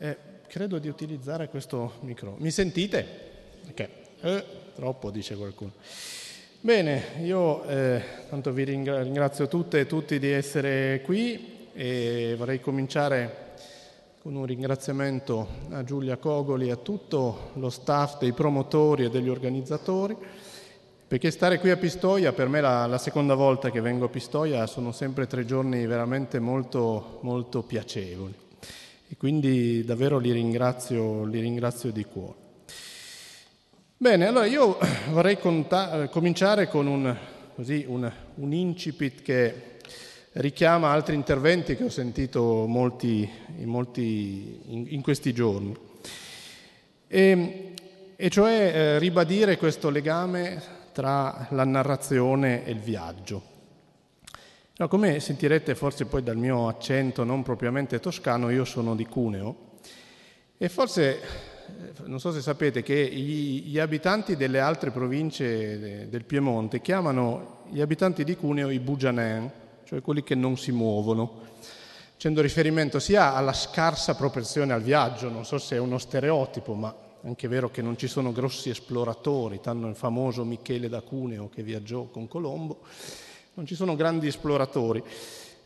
Eh, credo di utilizzare questo micro. Mi sentite? Ok. Eh, troppo, dice qualcuno. Bene, io eh, tanto vi ringrazio tutte e tutti di essere qui e vorrei cominciare con un ringraziamento a Giulia Cogoli e a tutto lo staff dei promotori e degli organizzatori, perché stare qui a Pistoia, per me è la, la seconda volta che vengo a Pistoia, sono sempre tre giorni veramente molto, molto piacevoli e quindi davvero li ringrazio, li ringrazio di cuore. Bene, allora io vorrei conta- cominciare con un, così, un, un, incipit che richiama altri interventi che ho sentito molti, in, molti, in, in questi giorni, e, e cioè eh, ribadire questo legame tra la narrazione e il viaggio. No, come sentirete forse poi dal mio accento non propriamente toscano, io sono di Cuneo. E forse, eh, non so se sapete, che gli, gli abitanti delle altre province del Piemonte chiamano gli abitanti di Cuneo i bugianen, cioè quelli che non si muovono, facendo riferimento sia alla scarsa propensione al viaggio, non so se è uno stereotipo, ma è anche vero che non ci sono grossi esploratori, tanto il famoso Michele da Cuneo che viaggiò con Colombo, non ci sono grandi esploratori.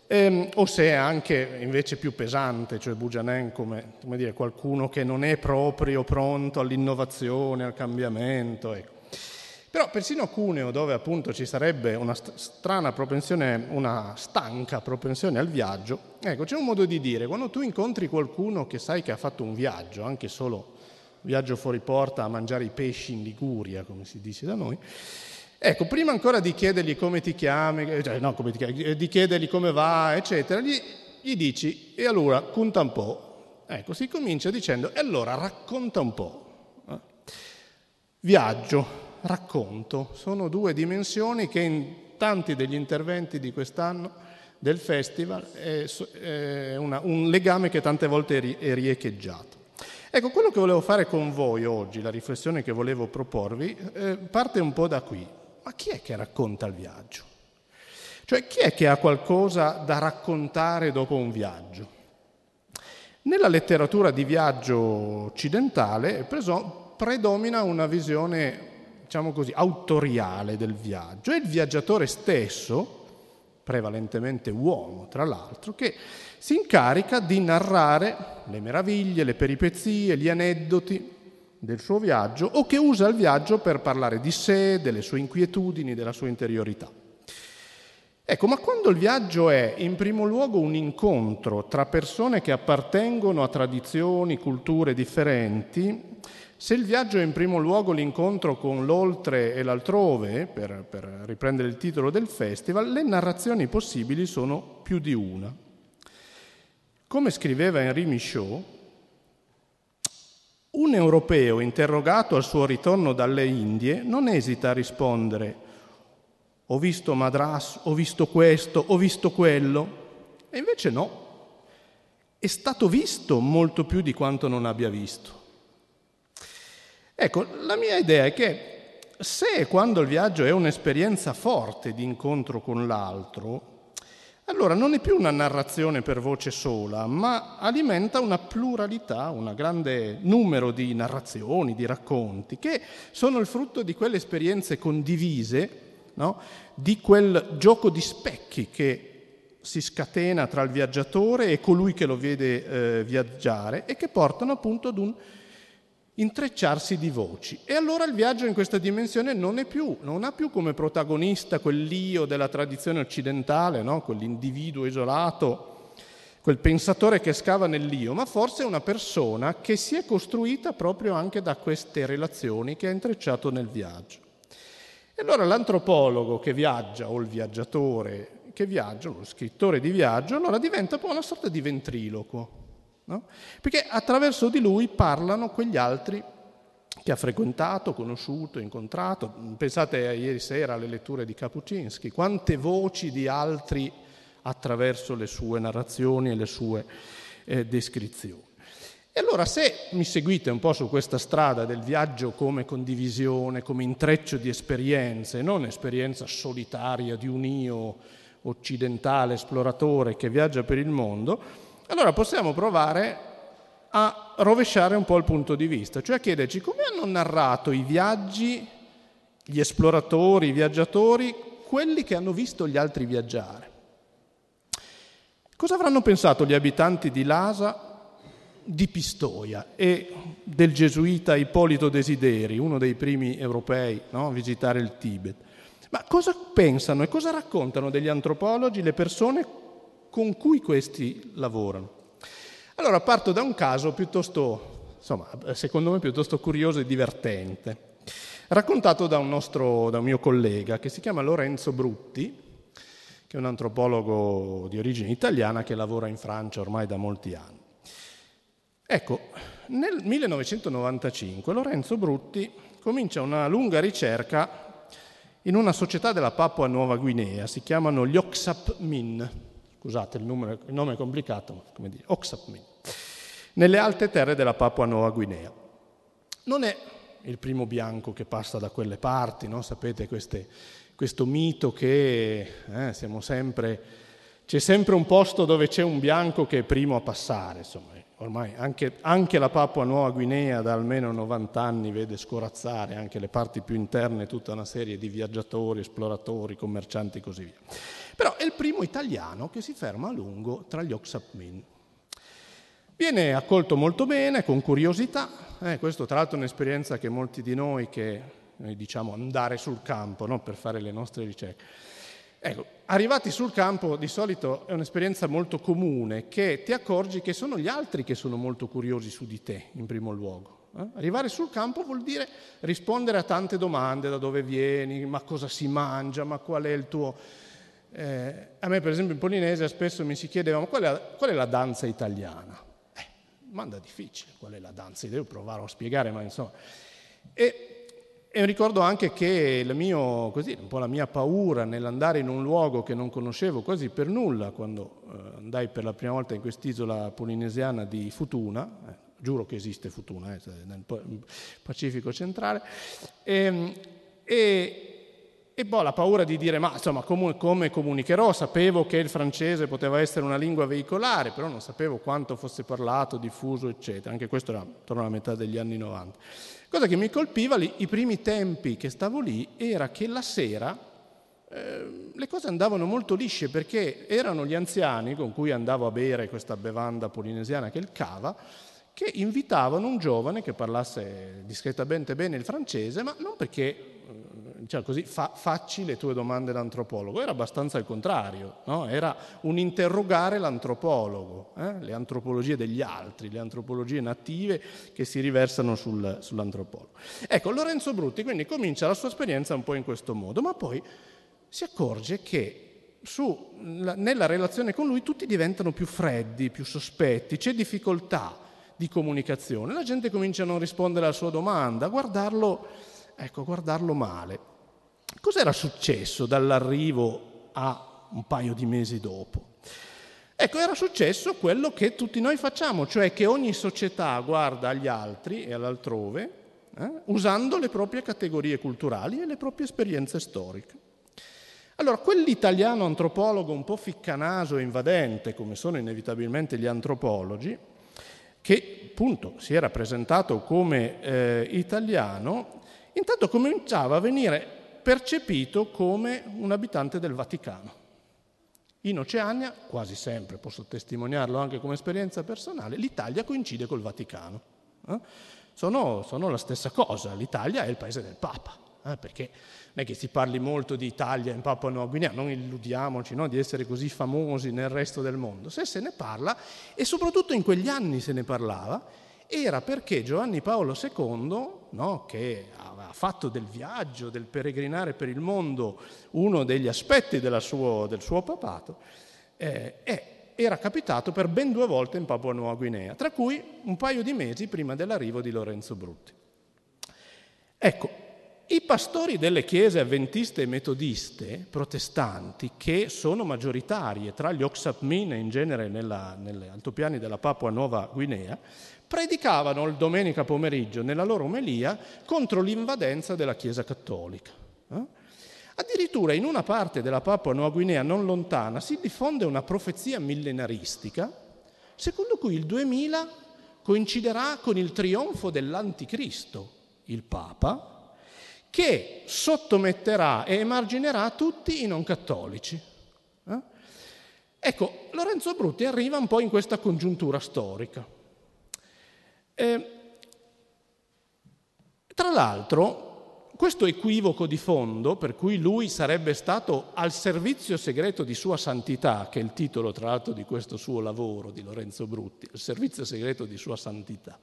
Ehm, o se è anche invece più pesante, cioè Bujanen come, come dire, qualcuno che non è proprio pronto all'innovazione, al cambiamento. Ecco. Però persino Cuneo, dove appunto ci sarebbe una strana propensione, una stanca propensione al viaggio, ecco, c'è un modo di dire, quando tu incontri qualcuno che sai che ha fatto un viaggio, anche solo viaggio fuori porta a mangiare i pesci in Liguria, come si dice da noi, Ecco, prima ancora di chiedergli come ti chiami, eh, cioè, no, come ti chiami, eh, di chiedergli come va, eccetera, gli, gli dici, e allora conta un po'. Ecco, si comincia dicendo, e allora racconta un po'. Eh? Viaggio, racconto, sono due dimensioni che in tanti degli interventi di quest'anno del festival è, è una, un legame che tante volte è riecheggiato. Ecco, quello che volevo fare con voi oggi, la riflessione che volevo proporvi, eh, parte un po' da qui ma chi è che racconta il viaggio? Cioè chi è che ha qualcosa da raccontare dopo un viaggio? Nella letteratura di viaggio occidentale predomina una visione, diciamo così, autoriale del viaggio. È il viaggiatore stesso, prevalentemente uomo tra l'altro, che si incarica di narrare le meraviglie, le peripezie, gli aneddoti del suo viaggio o che usa il viaggio per parlare di sé, delle sue inquietudini, della sua interiorità. Ecco, ma quando il viaggio è in primo luogo un incontro tra persone che appartengono a tradizioni, culture differenti, se il viaggio è in primo luogo l'incontro con l'oltre e l'altrove, per, per riprendere il titolo del festival, le narrazioni possibili sono più di una. Come scriveva Henri Michaud, un europeo interrogato al suo ritorno dalle Indie non esita a rispondere ho visto Madras, ho visto questo, ho visto quello. E invece no, è stato visto molto più di quanto non abbia visto. Ecco, la mia idea è che se quando il viaggio è un'esperienza forte di incontro con l'altro, allora non è più una narrazione per voce sola, ma alimenta una pluralità, un grande numero di narrazioni, di racconti, che sono il frutto di quelle esperienze condivise, no? di quel gioco di specchi che si scatena tra il viaggiatore e colui che lo vede eh, viaggiare e che portano appunto ad un intrecciarsi di voci. E allora il viaggio in questa dimensione non, più, non ha più come protagonista quell'io della tradizione occidentale, no? quell'individuo isolato, quel pensatore che scava nell'io, ma forse una persona che si è costruita proprio anche da queste relazioni che ha intrecciato nel viaggio. E allora l'antropologo che viaggia o il viaggiatore che viaggia, lo scrittore di viaggio, allora diventa poi una sorta di ventriloquo No? Perché attraverso di lui parlano quegli altri che ha frequentato, conosciuto, incontrato. Pensate a ieri sera alle letture di Kapuczynski, quante voci di altri attraverso le sue narrazioni e le sue eh, descrizioni. E allora se mi seguite un po' su questa strada del viaggio come condivisione, come intreccio di esperienze, non esperienza solitaria di un io occidentale esploratore che viaggia per il mondo, allora possiamo provare a rovesciare un po' il punto di vista, cioè a chiederci come hanno narrato i viaggi, gli esploratori, i viaggiatori, quelli che hanno visto gli altri viaggiare. Cosa avranno pensato gli abitanti di Lasa di Pistoia e del gesuita Ippolito Desideri, uno dei primi europei no, a visitare il Tibet? Ma cosa pensano e cosa raccontano degli antropologi le persone con cui questi lavorano? Allora parto da un caso piuttosto, insomma, secondo me piuttosto curioso e divertente, raccontato da un, nostro, da un mio collega che si chiama Lorenzo Brutti, che è un antropologo di origine italiana che lavora in Francia ormai da molti anni. Ecco, nel 1995 Lorenzo Brutti comincia una lunga ricerca in una società della Papua Nuova Guinea, si chiamano gli Oxap Min, scusate il, numero, il nome è complicato, ma come dire, Oxap Min, nelle alte terre della Papua Nuova Guinea. Non è il primo bianco che passa da quelle parti, no? sapete queste, questo mito che eh, sempre, c'è sempre un posto dove c'è un bianco che è primo a passare, insomma, ormai anche, anche, la Papua Nuova Guinea da almeno 90 anni vede scorazzare anche le parti più interne tutta una serie di viaggiatori, esploratori, commercianti e così via. Però è il primo italiano che si ferma a lungo tra gli Oxapmin. Viene accolto molto bene, con curiosità, eh, questo tra l'altro è un'esperienza che molti di noi che noi diciamo andare sul campo no, per fare le nostre ricerche, Ecco, arrivati sul campo di solito è un'esperienza molto comune che ti accorgi che sono gli altri che sono molto curiosi su di te in primo luogo. Eh? Arrivare sul campo vuol dire rispondere a tante domande, da dove vieni, ma cosa si mangia, ma qual è il tuo... Eh, a me per esempio in Polinesia spesso mi si chiedeva ma qual è, qual è la danza italiana? Eh, domanda difficile, qual è la danza? Devo provare a spiegare, ma insomma... E e ricordo anche che mio, così, un po' la mia paura nell'andare in un luogo che non conoscevo quasi per nulla, quando eh, andai per la prima volta in quest'isola polinesiana di Futuna, eh, giuro che esiste Futuna, eh, nel Pacifico centrale, e, ehm, e, e boh, la paura di dire, ma insomma, come, come comunicherò? Sapevo che il francese poteva essere una lingua veicolare, però non sapevo quanto fosse parlato, diffuso, eccetera. Anche questo era attorno alla metà degli anni 90. Cosa che mi colpiva lì, i primi tempi che stavo lì, era che la sera eh, le cose andavano molto lisce perché erano gli anziani con cui andavo a bere questa bevanda polinesiana che è il cava, che invitavano un giovane che parlasse discretamente bene il francese, ma non perché cioè così, fa, facci le tue domande d'antropologo. Era abbastanza il contrario, no? era un interrogare l'antropologo, eh? le antropologie degli altri, le antropologie native che si riversano sul, sull'antropologo. Ecco, Lorenzo Brutti quindi comincia la sua esperienza un po' in questo modo, ma poi si accorge che su, nella relazione con lui tutti diventano più freddi, più sospetti, c'è difficoltà di comunicazione, la gente comincia a non rispondere alla sua domanda, a guardarlo, ecco, a guardarlo male. Cos'era successo dall'arrivo a un paio di mesi dopo? Ecco, era successo quello che tutti noi facciamo, cioè che ogni società guarda agli altri e all'altrove eh, usando le proprie categorie culturali e le proprie esperienze storiche. Allora, quell'italiano antropologo un po' ficcanaso e invadente, come sono inevitabilmente gli antropologi, che appunto si era presentato come eh, italiano, intanto cominciava a venire percepito come un abitante del Vaticano. In Oceania, quasi sempre, posso testimoniarlo anche come esperienza personale, l'Italia coincide col Vaticano. Eh? Sono, sono, la stessa cosa, l'Italia è il paese del Papa, eh? perché non è che si parli molto di Italia in Papua Nuova Guinea, non illudiamoci no? di essere così famosi nel resto del mondo. Se se ne parla, e soprattutto in quegli anni se ne parlava, era perché Giovanni Paolo II, no, che fatto del viaggio, del peregrinare per il mondo uno degli aspetti suo, del suo papato, eh, era capitato per ben due volte in Papua Nuova Guinea, tra cui un paio di mesi prima dell'arrivo di Lorenzo Brutti. Ecco, i pastori delle chiese avventiste e metodiste protestanti, che sono maggioritarie tra gli Oxapmin e in genere nelle altopiani della Papua Nuova Guinea, predicavano il domenica pomeriggio nella loro omelia contro l'invadenza della Chiesa cattolica. Eh? Addirittura in una parte della Papua Nuova Guinea non lontana si diffonde una profezia millenaristica secondo cui il 2000 coinciderà con il trionfo dell'anticristo, il Papa, che sottometterà e emarginerà tutti i non cattolici. Eh? Ecco, Lorenzo Brutti arriva un po' in questa congiuntura storica. Eh, tra l'altro, questo equivoco di fondo, per cui lui sarebbe stato al servizio segreto di Sua Santità, che è il titolo tra l'altro di questo suo lavoro di Lorenzo Brutti, il servizio segreto di Sua Santità.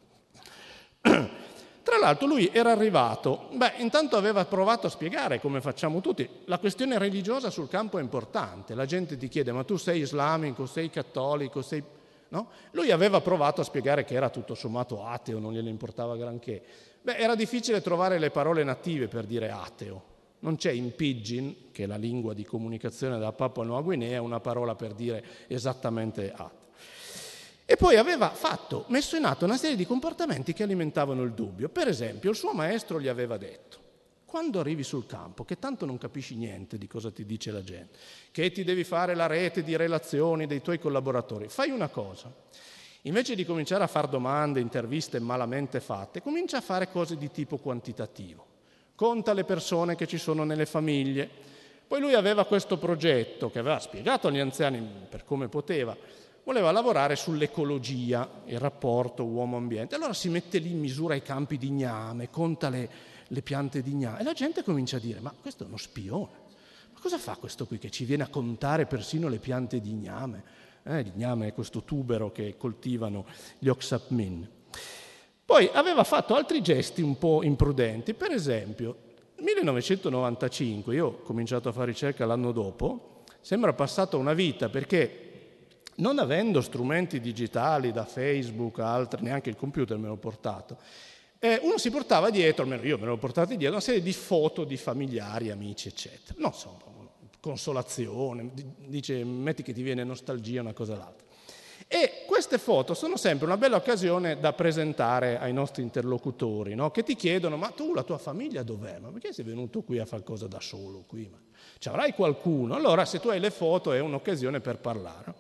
Tra l'altro lui era arrivato, beh, intanto aveva provato a spiegare, come facciamo tutti, la questione religiosa sul campo è importante. La gente ti chiede, ma tu sei islamico, sei cattolico, sei... No? Lui aveva provato a spiegare che era tutto sommato ateo, non gliene importava granché. Beh, era difficile trovare le parole native per dire ateo. Non c'è in Pidgin, che è la lingua di comunicazione della Papua Nuova Guinea, una parola per dire esattamente ateo. E poi aveva fatto, messo in atto una serie di comportamenti che alimentavano il dubbio. Per esempio, il suo maestro gli aveva detto, quando arrivi sul campo, che tanto non capisci niente di cosa ti dice la gente, che ti devi fare la rete di relazioni dei tuoi collaboratori, fai una cosa, Invece di cominciare a fare domande, interviste malamente fatte, comincia a fare cose di tipo quantitativo. Conta le persone che ci sono nelle famiglie. Poi lui aveva questo progetto che aveva spiegato agli anziani per come poteva. Voleva lavorare sull'ecologia, il rapporto uomo-ambiente. Allora si mette lì, misura i campi di gname, conta le, le piante di gname. E la gente comincia a dire, ma questo è uno spione. Ma cosa fa questo qui che ci viene a contare persino le piante di gname? eh, l'igname è questo tubero che coltivano gli Oxapmin. Poi aveva fatto altri gesti un po' imprudenti, per esempio nel 1995, io ho cominciato a fare ricerca l'anno dopo, sembra passata una vita perché non avendo strumenti digitali da Facebook, altri, neanche il computer me l'ho portato, eh, uno si portava dietro, almeno io me l'ho portato dietro, una serie di foto di familiari, amici, eccetera. Non so, consolazione, dice metti che ti viene nostalgia, una cosa o l'altra. E queste foto sono sempre una bella occasione da presentare ai nostri interlocutori, no? che ti chiedono, ma tu la tua famiglia dov'è? Ma perché sei venuto qui a fare cosa da solo qui? Ma ci avrai qualcuno? Allora se tu hai le foto è un'occasione per parlare.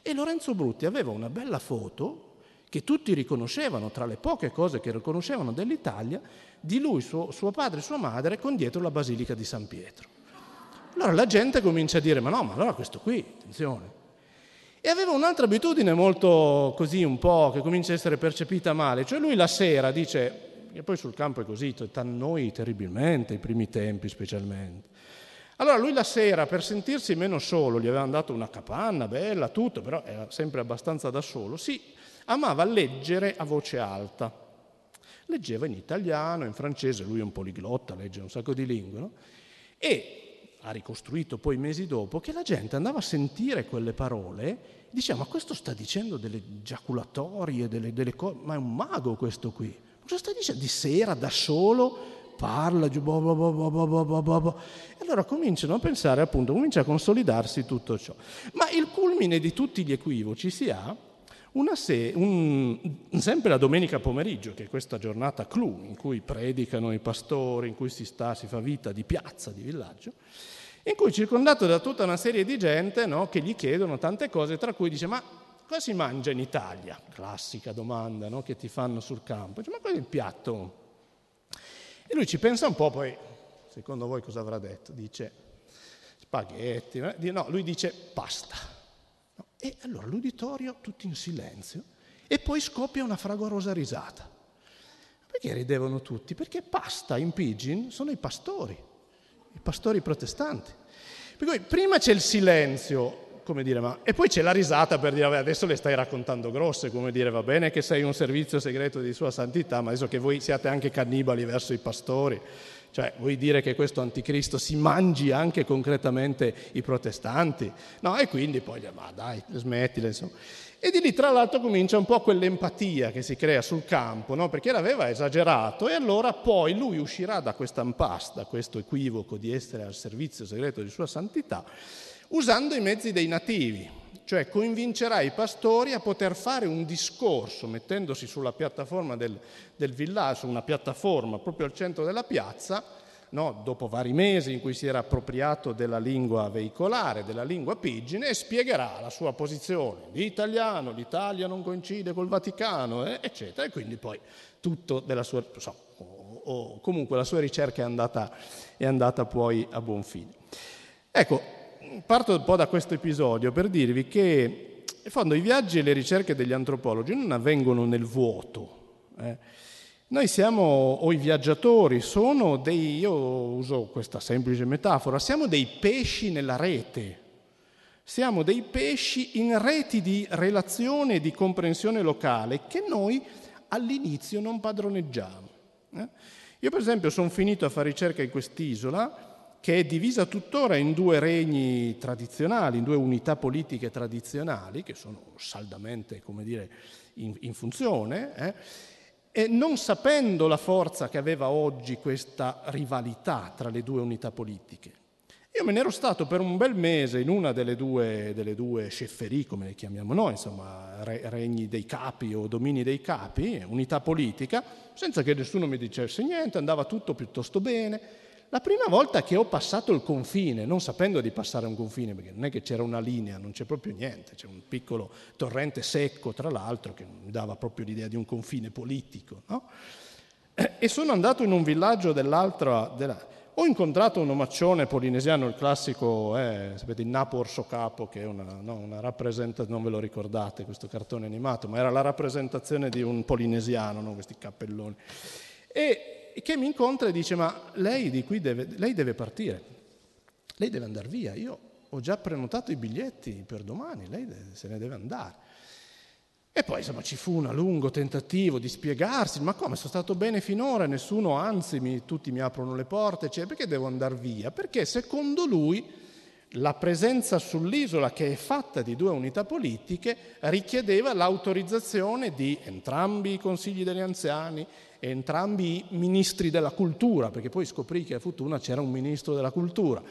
E Lorenzo Brutti aveva una bella foto che tutti riconoscevano, tra le poche cose che riconoscevano dell'Italia, di lui, suo, suo padre e sua madre con dietro la Basilica di San Pietro. Allora la gente comincia a dire, ma no, ma allora questo qui, attenzione. E aveva un'altra abitudine molto così, un po', che comincia a essere percepita male, cioè lui la sera dice, e poi sul campo è così, noi terribilmente, i primi tempi specialmente. Allora lui la sera, per sentirsi meno solo, gli avevano dato una capanna bella, tutto, però era sempre abbastanza da solo, si amava leggere a voce alta. Leggeva in italiano, in francese, lui è un poliglotta, legge un sacco di lingue, no? E ha ricostruito poi mesi dopo, che la gente andava a sentire quelle parole diceva ma questo sta dicendo delle giaculatorie, delle, delle cose, ma è un mago questo qui. Cosa sta dicendo? Di sera, da solo, parla, giù, boh, boh, boh, e allora cominciano a pensare appunto, comincia a consolidarsi tutto ciò. Ma il culmine di tutti gli equivoci si ha se- un, sempre la domenica pomeriggio, che è questa giornata clou in cui predicano i pastori, in cui si sta, si fa vita di piazza, di villaggio, in cui circondato da tutta una serie di gente no, che gli chiedono tante cose, tra cui dice ma cosa si mangia in Italia? Classica domanda no, che ti fanno sul campo. Dice, ma qual è il piatto? E lui ci pensa un po', poi secondo voi cosa avrà detto? Dice spaghetti, eh? no, lui dice pasta. E allora l'uditorio tutti in silenzio e poi scoppia una fragorosa risata. Perché ridevano tutti? Perché pasta in pidgin sono i pastori, i pastori protestanti. Per cui prima c'è il silenzio, come dire, ma... e poi c'è la risata per dire, vabbè, adesso le stai raccontando grosse, come dire, va bene che sei un servizio segreto di Sua Santità, ma adesso che voi siate anche cannibali verso i pastori, cioè, vuoi dire che questo anticristo si mangi anche concretamente i protestanti? No, e quindi poi, ma dai, smettila, insomma. E di lì, tra l'altro, comincia un po' quell'empatia che si crea sul campo, no? perché l'aveva esagerato e allora poi lui uscirà da questa impasse, da questo equivoco di essere al servizio segreto di sua santità, usando i mezzi dei nativi, cioè convincerà i pastori a poter fare un discorso mettendosi sulla piattaforma del, del villaggio, una piattaforma proprio al centro della piazza, no, dopo vari mesi in cui si era appropriato della lingua veicolare, della lingua pigine, e spiegherà la sua posizione. Di italiano, l'Italia non coincide col Vaticano, eh, eccetera, e quindi poi tutto della sua, so, o, o comunque la sua ricerca è andata, è andata poi a buon fine. Ecco, parto un po' da questo episodio per dirvi che in fondo i viaggi e le ricerche degli antropologi non avvengono nel vuoto. Eh. Noi siamo, o i viaggiatori, sono dei, io uso questa semplice metafora, siamo dei pesci nella rete. Siamo dei pesci in reti di relazione e di comprensione locale che noi all'inizio non padroneggiamo. Eh? Io per esempio sono finito a fare ricerca in quest'isola che è divisa tuttora in due regni tradizionali, in due unità politiche tradizionali, che sono saldamente, dire, in, in funzione, eh? E non sapendo la forza che aveva oggi questa rivalità tra le due unità politiche, io me ne ero stato per un bel mese in una delle due, delle due scefferie, come le chiamiamo noi, insomma, regni dei capi o domini dei capi, unità politica, senza che nessuno mi dicesse niente, andava tutto piuttosto bene. La prima volta che ho passato il confine, non sapendo di passare un confine, perché non è che c'era una linea, non c'è proprio niente, c'è un piccolo torrente secco, tra l'altro, che mi dava proprio l'idea di un confine politico, no? E sono andato in un villaggio dell'altra... Della... Ho incontrato un omaccione polinesiano, il classico, eh, sapete, il Napo Orso Capo, che è una, no, una rappresentazione, non ve lo ricordate questo cartone animato, ma era la rappresentazione di un polinesiano, no? questi cappelloni. E che mi incontra e dice ma lei di qui deve, lei deve partire, lei deve andare via, io ho già prenotato i biglietti per domani, lei se ne deve andare. E poi insomma ci fu un lungo tentativo di spiegarsi, ma come? Sono stato bene finora, nessuno, anzi mi, tutti mi aprono le porte, cioè, perché devo andare via? Perché secondo lui la presenza sull'isola che è fatta di due unità politiche richiedeva l'autorizzazione di entrambi i consigli degli anziani, entrambi i ministri della cultura, perché poi scoprì che a Futuna c'era un ministro della cultura.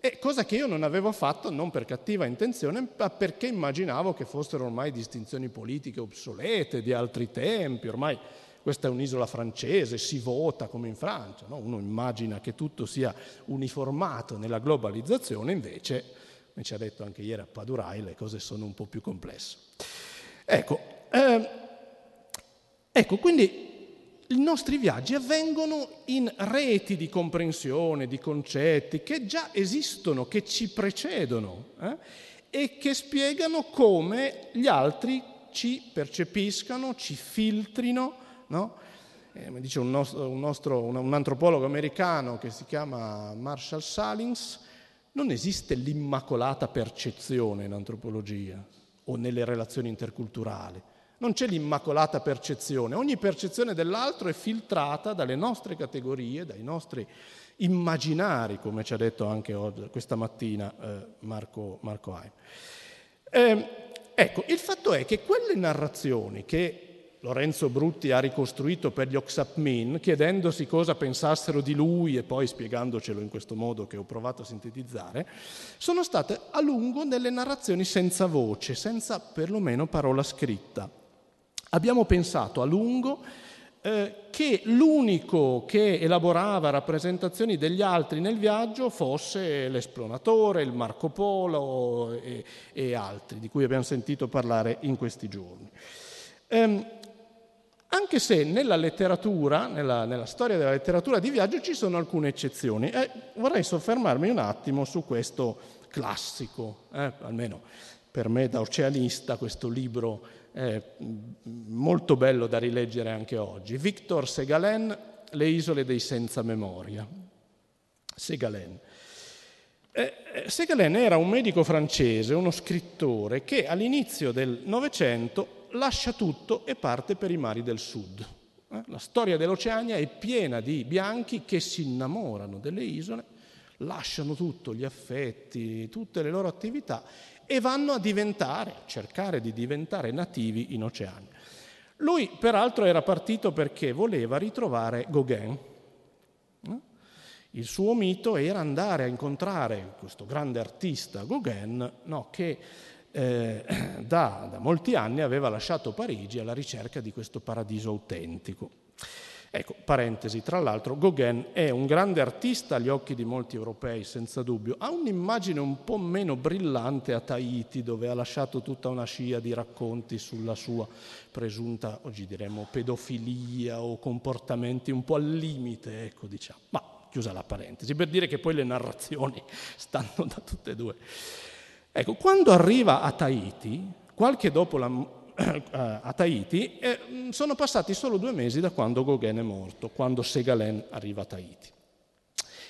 E cosa che io non avevo fatto non per cattiva intenzione, ma perché immaginavo che fossero ormai distinzioni politiche obsolete di altri tempi, ormai questa è un'isola francese, si vota come in Francia, no? uno immagina che tutto sia uniformato nella globalizzazione, invece, come ci ha detto anche ieri a Padurai, le cose sono un po' più complesse. Ecco, eh, ecco quindi i nostri viaggi avvengono in reti di comprensione, di concetti che già esistono, che ci precedono eh? e che spiegano come gli altri ci percepiscano, ci filtrino. No? Eh, mi dice un, nostro, un, nostro, un, antropologo americano che si chiama Marshall Salins, non esiste l'immacolata percezione in antropologia o nelle relazioni interculturali non c'è l'immacolata percezione, ogni percezione dell'altro è filtrata dalle nostre categorie, dai nostri immaginari, come ci ha detto anche oggi, questa mattina eh, Marco, Marco Haim. Eh, ecco, il fatto è che quelle narrazioni che Lorenzo Brutti ha ricostruito per gli Oxapmin, chiedendosi cosa pensassero di lui e poi spiegandocelo in questo modo che ho provato a sintetizzare, sono state a lungo nelle narrazioni senza voce, senza perlomeno parola scritta abbiamo pensato a lungo eh, che l'unico che elaborava rappresentazioni degli altri nel viaggio fosse l'esploratore, il Marco Polo e, e, altri, di cui abbiamo sentito parlare in questi giorni. Ehm, anche se nella letteratura, nella, nella, storia della letteratura di viaggio ci sono alcune eccezioni. Eh, vorrei soffermarmi un attimo su questo classico, eh, almeno per me da oceanista, questo libro eh, molto bello da rileggere anche oggi. Victor Segalen, Le isole dei senza memoria. Segalen. Eh, eh, Segalen era un medico francese, uno scrittore che all'inizio del Novecento lascia tutto e parte per i mari del sud. Eh, la storia dell'Oceania è piena di bianchi che si innamorano delle isole, lasciano tutto, gli affetti, tutte le loro attività e vanno a diventare, a cercare di diventare nativi in Oceania. Lui peraltro era partito perché voleva ritrovare Gauguin. Il suo mito era andare a incontrare questo grande artista Gauguin no, che eh, da, da molti anni aveva lasciato Parigi alla ricerca di questo paradiso autentico. Ecco, parentesi, tra l'altro Gauguin è un grande artista agli occhi di molti europei, senza dubbio. Ha un'immagine un po' meno brillante a Tahiti, dove ha lasciato tutta una scia di racconti sulla sua presunta, oggi diremmo, pedofilia o comportamenti un po' al limite, ecco, diciamo. Ma chiusa la parentesi, per dire che poi le narrazioni stanno da tutte e due. Ecco, quando arriva a Tahiti, qualche dopo la a Tahiti e mm, sono passati solo due mesi da quando Gauguin è morto, quando Segalen arriva a Tahiti.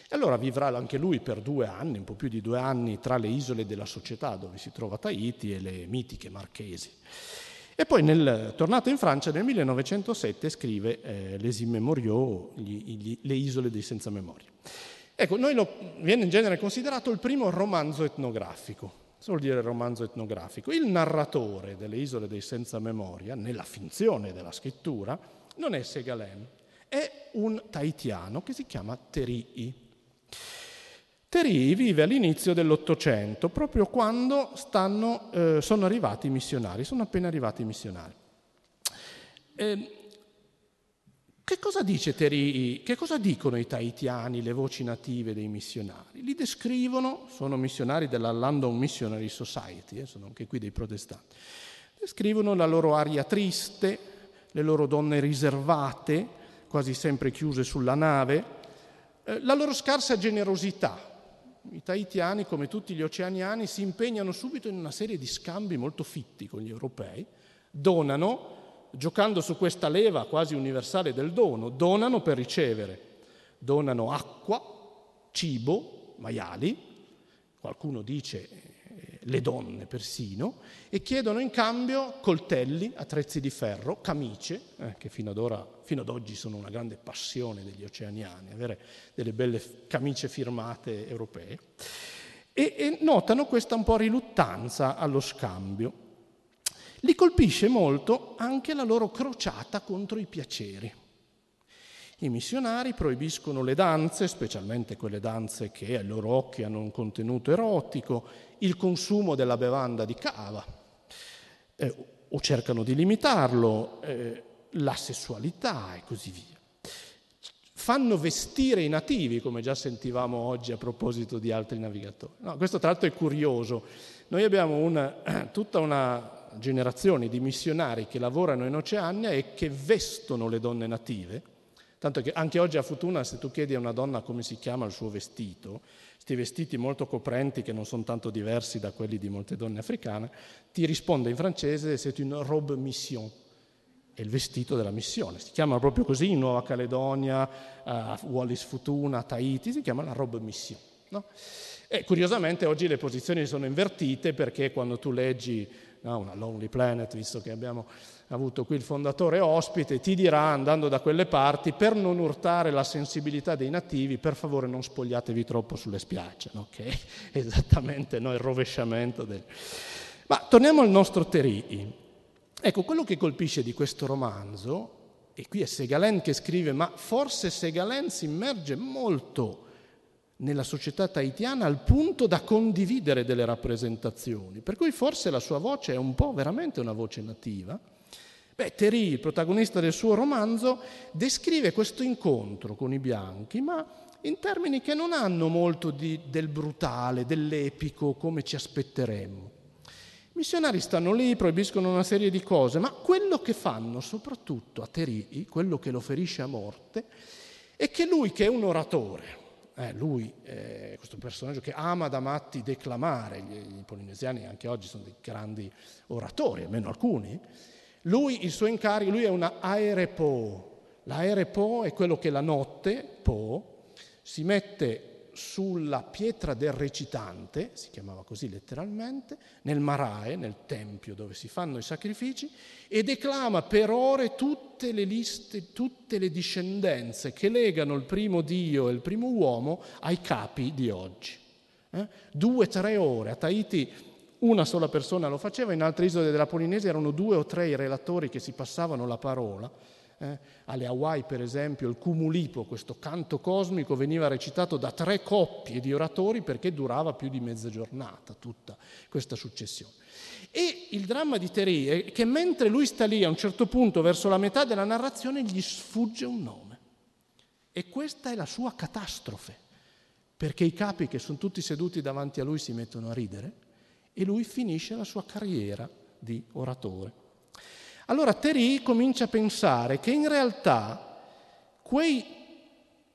E allora vivrà anche lui per due anni, un po' più di due anni, tra le isole della società dove si trova Tahiti e le mitiche Marchesi. E poi, nel, tornato in Francia, nel 1907 scrive eh, Les gli, le isole dei senza memoria. Ecco, noi lo, viene in genere considerato il primo romanzo etnografico, vuol dire romanzo etnografico. Il narratore delle isole dei senza memoria, nella finzione della scrittura, non è Segalen, è un taitiano che si chiama Terii. Terii vive all'inizio dell'Ottocento, proprio quando stanno, eh, sono arrivati i missionari, sono appena arrivati i missionari. Eh, che cosa dice Terii? Che cosa dicono i tahitiani, le voci native dei missionari? Li descrivono, sono missionari della London Missionary Society, eh, sono anche qui dei protestanti. Descrivono la loro aria triste, le loro donne riservate, quasi sempre chiuse sulla nave, eh, la loro scarsa generosità. I tahitiani, come tutti gli oceaniani, si impegnano subito in una serie di scambi molto fitti con gli europei, donano giocando su questa leva quasi universale del dono, donano per ricevere. Donano acqua, cibo, maiali, qualcuno dice eh, le donne persino, e chiedono in cambio coltelli, attrezzi di ferro, camicie, eh, che fino ad, ora, fino ad oggi sono una grande passione degli oceaniani, avere delle belle camicie firmate europee, e, e notano questa un po' riluttanza allo scambio. Li colpisce molto anche la loro crociata contro i piaceri. I missionari proibiscono le danze, specialmente quelle danze che ai loro occhi hanno un contenuto erotico, il consumo della bevanda di cava, eh, o cercano di limitarlo, eh, la sessualità e così via. Fanno vestire i nativi, come già sentivamo oggi a proposito di altri navigatori. No, questo tra l'altro è curioso. Noi abbiamo una, tutta una generazioni di missionari che lavorano in Oceania e che vestono le donne native, tanto che anche oggi a Futuna se tu chiedi a una donna come si chiama il suo vestito, questi vestiti molto coprenti che non sono tanto diversi da quelli di molte donne africane, ti risponde in francese c'est une robe mission, è il vestito della missione, si chiama proprio così in Nuova Caledonia, a Wallis Futuna, a Tahiti, si chiama la robe mission. No? E curiosamente oggi le posizioni sono invertite perché quando tu leggi no, una Lonely Planet, visto che abbiamo avuto qui il fondatore ospite, ti dirà andando da quelle parti, per non urtare la sensibilità dei nativi, per favore non spogliatevi troppo sulle spiagge, no? che è esattamente no, il rovesciamento del... Ma torniamo al nostro Terii. Ecco, quello che colpisce di questo romanzo, e qui è Segalen che scrive, ma forse Segalen si immerge molto nella società tahitiana al punto da condividere delle rappresentazioni, per cui forse la sua voce è un po' veramente una voce nativa. Beh, Terry, il protagonista del suo romanzo, descrive questo incontro con i bianchi, ma in termini che non hanno molto di, del brutale, dell'epico, come ci aspetteremmo. I missionari stanno lì, proibiscono una serie di cose, ma quello che fanno soprattutto a Terì, quello che lo ferisce a morte, è che lui, che è un oratore, eh, lui, eh, questo personaggio che ama da matti declamare, i polinesiani anche oggi sono dei grandi oratori, almeno alcuni, lui, il suo incarico, lui è una aerepo. L'aerepo è quello che la notte, po, si mette sulla pietra del recitante, si chiamava così letteralmente, nel Marae, nel tempio dove si fanno i sacrifici, e declama per ore tutte le liste, tutte le discendenze che legano il primo Dio e il primo uomo ai capi di oggi. Eh? Due, tre ore. A Tahiti una sola persona lo faceva, in altre isole della Polinesia erano due o tre i relatori che si passavano la parola eh? Alle Hawaii, per esempio, il Cumulipo, questo canto cosmico, veniva recitato da tre coppie di oratori perché durava più di mezza giornata tutta questa successione. E il dramma di Terry è che mentre lui sta lì, a un certo punto, verso la metà della narrazione, gli sfugge un nome. E questa è la sua catastrofe, perché i capi che sono tutti seduti davanti a lui si mettono a ridere e lui finisce la sua carriera di oratore. Allora Terry comincia a pensare che in realtà quei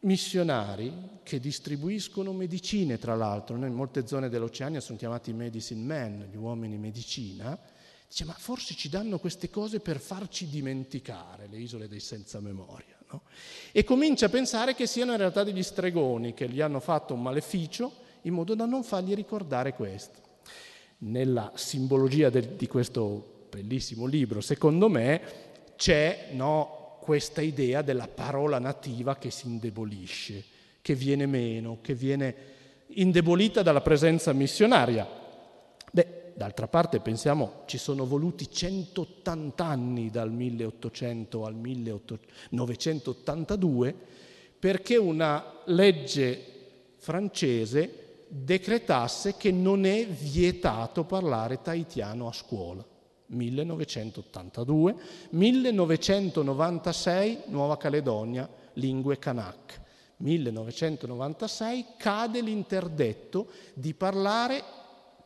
missionari che distribuiscono medicine, tra l'altro, in molte zone dell'Oceania sono chiamati medicine men, gli uomini medicina, dice ma forse ci danno queste cose per farci dimenticare le isole dei senza memoria. No? E comincia a pensare che siano in realtà degli stregoni che gli hanno fatto un maleficio in modo da non fargli ricordare questo. Nella simbologia del, di questo bellissimo libro, secondo me c'è no, questa idea della parola nativa che si indebolisce, che viene meno, che viene indebolita dalla presenza missionaria. Beh, d'altra parte pensiamo ci sono voluti 180 anni dal 1800 al 1982 perché una legge francese decretasse che non è vietato parlare tahitiano a scuola. 1982, 1996 Nuova Caledonia, lingue Kanak. 1996 cade l'interdetto di parlare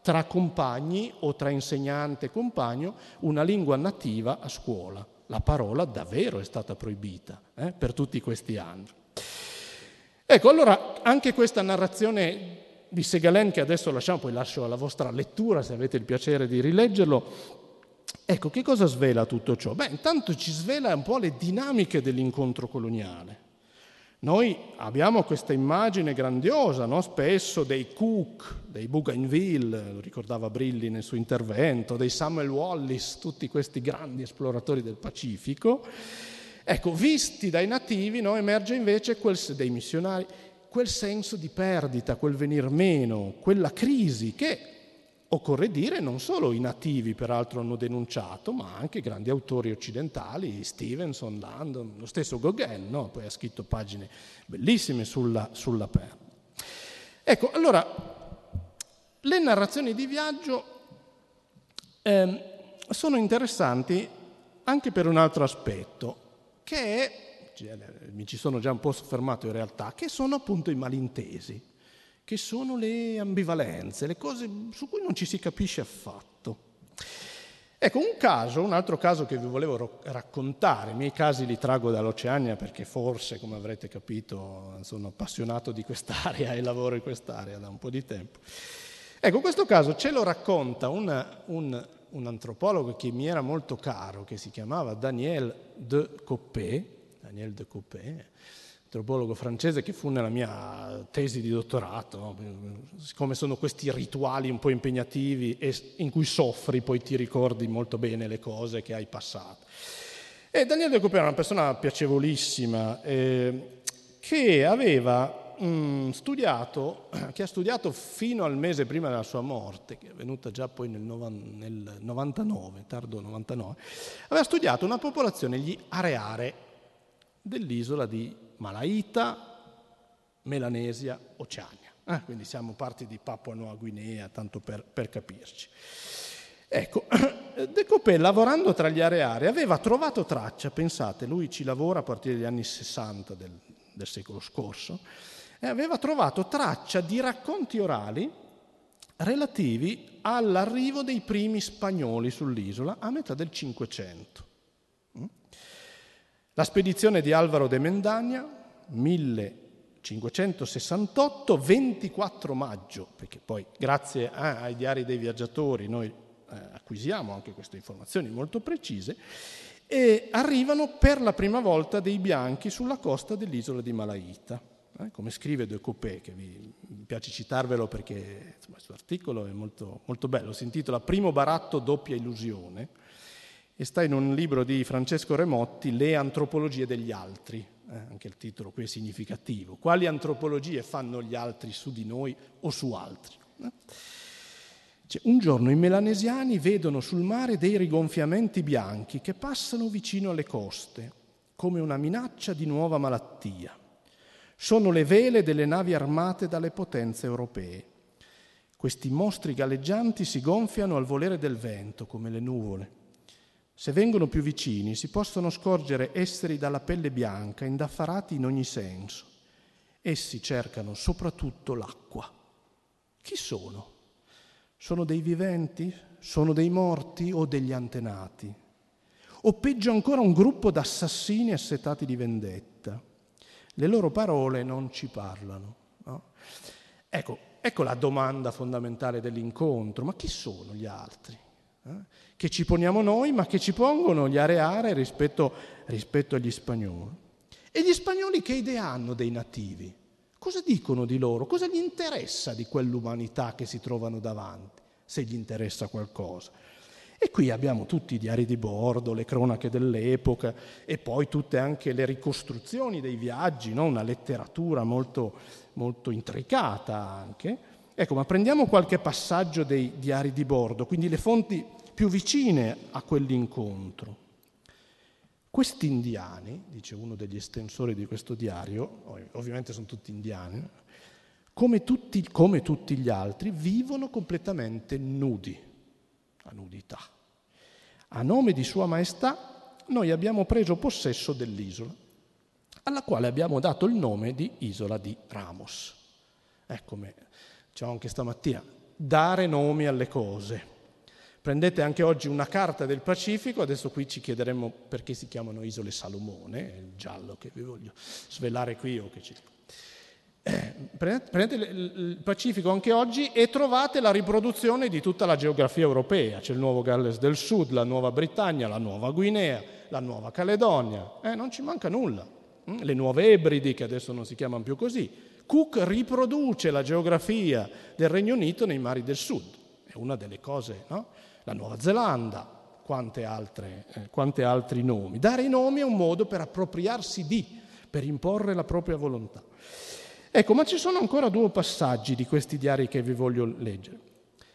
tra compagni o tra insegnante e compagno una lingua nativa a scuola. La parola davvero è stata proibita eh, per tutti questi anni. Ecco, allora anche questa narrazione di Segalen, che adesso lasciamo, poi lascio alla vostra lettura se avete il piacere di rileggerlo, Ecco, che cosa svela tutto ciò? Beh, intanto ci svela un po' le dinamiche dell'incontro coloniale. Noi abbiamo questa immagine grandiosa, no? spesso dei Cook, dei Bougainville, lo ricordava Brilli nel suo intervento, dei Samuel Wallis, tutti questi grandi esploratori del Pacifico. Ecco, visti dai nativi no? emerge invece quel, dei missionari quel senso di perdita, quel venir meno, quella crisi che Occorre dire non solo i nativi peraltro hanno denunciato, ma anche grandi autori occidentali, Stevenson, Landon, lo stesso Gauguin, no? poi ha scritto pagine bellissime sulla, sulla perla. Ecco, allora, le narrazioni di viaggio eh, sono interessanti anche per un altro aspetto, che è, cioè, mi ci sono già un po' soffermato in realtà, che sono appunto i malintesi che sono le ambivalenze, le cose su cui non ci si capisce affatto. Ecco, un caso, un altro caso che vi volevo raccontare, i miei casi li trago dall'Oceania perché forse, come avrete capito, sono appassionato di quest'area e lavoro in quest'area da un po' di tempo. Ecco, questo caso ce lo racconta una, un, un, antropologo che mi era molto caro, che si chiamava Daniel de Coppet, Daniel de Coppet antropologo francese che fu nella mia tesi di dottorato, siccome sono questi rituali un po' impegnativi e in cui soffri, poi ti ricordi molto bene le cose che hai passato. E Daniele De Cooper era una persona piacevolissima eh, che aveva mh, mm, studiato, che ha studiato fino al mese prima della sua morte, che è venuta già poi nel, nel 99, tardo 99, aveva studiato una popolazione, gli areare dell'isola di Malaita, Melanesia, Oceania. Eh, quindi siamo parti di Papua Nuova Guinea, tanto per, per capirci. Ecco, De Copè lavorando tra gli areari aveva trovato traccia, pensate, lui ci lavora a partire dagli anni 60 del, del secolo scorso, e aveva trovato traccia di racconti orali relativi all'arrivo dei primi spagnoli sull'isola a metà del Cinquecento. La spedizione di Alvaro de Mendagna, 1568, 24 maggio, perché poi grazie ai diari dei viaggiatori noi eh, acquisiamo anche queste informazioni molto precise, e arrivano per la prima volta dei bianchi sulla costa dell'isola di Malaita. Eh, come scrive De Coupé, che vi, mi piace citarvelo perché questo articolo è molto, molto bello, si intitola Primo baratto doppia illusione, e sta in un libro di Francesco Remotti, Le antropologie degli altri, eh, anche il titolo qui è significativo, quali antropologie fanno gli altri su di noi o su altri. Cioè, un giorno i melanesiani vedono sul mare dei rigonfiamenti bianchi che passano vicino alle coste, come una minaccia di nuova malattia. Sono le vele delle navi armate dalle potenze europee. Questi mostri galleggianti si gonfiano al volere del vento, come le nuvole Se vengono più vicini si possono scorgere esseri dalla pelle bianca, indaffarati in ogni senso. Essi cercano soprattutto l'acqua. Chi sono? Sono dei viventi? Sono dei morti o degli antenati? O peggio ancora un gruppo d'assassini assetati di vendetta? Le loro parole non ci parlano. No? Ecco, ecco la domanda fondamentale dell'incontro. Ma chi sono gli altri? Eh? Che ci poniamo noi, ma che ci pongono gli areare rispetto, rispetto agli spagnoli. E gli spagnoli che idee hanno dei nativi? Cosa dicono di loro? Cosa gli interessa di quell'umanità che si trovano davanti, se gli interessa qualcosa? E qui abbiamo tutti i diari di bordo, le cronache dell'epoca e poi tutte anche le ricostruzioni dei viaggi, no? una letteratura molto, molto intricata anche. Ecco, ma prendiamo qualche passaggio dei diari di bordo, quindi le fonti più vicine a quell'incontro. Questi indiani, dice uno degli estensori di questo diario, ovviamente sono tutti indiani, come tutti, come tutti gli altri, vivono completamente nudi, la nudità. A nome di Sua Maestà noi abbiamo preso possesso dell'isola, alla quale abbiamo dato il nome di Isola di Ramos. Ecco, diciamo anche stamattina, dare nomi alle cose. Prendete anche oggi una carta del Pacifico, adesso qui ci chiederemo perché si chiamano isole Salomone, il giallo che vi voglio svelare qui o che ci... Eh, prendete il Pacifico anche oggi e trovate la riproduzione di tutta la geografia europea. C'è il nuovo Galles del Sud, la Nuova Britannia, la Nuova Guinea, la Nuova Caledonia. Eh, non ci manca nulla. Mm, le nuove Ebridi, che adesso non si chiamano più così. Cook riproduce la geografia del Regno Unito nei mari del Sud. È una delle cose, no? La Nuova Zelanda, quante altre, eh, quante altri nomi. Dare i nomi è un modo per appropriarsi di, per imporre la propria volontà. Ecco, ma ci sono ancora due passaggi di questi diari che vi voglio leggere.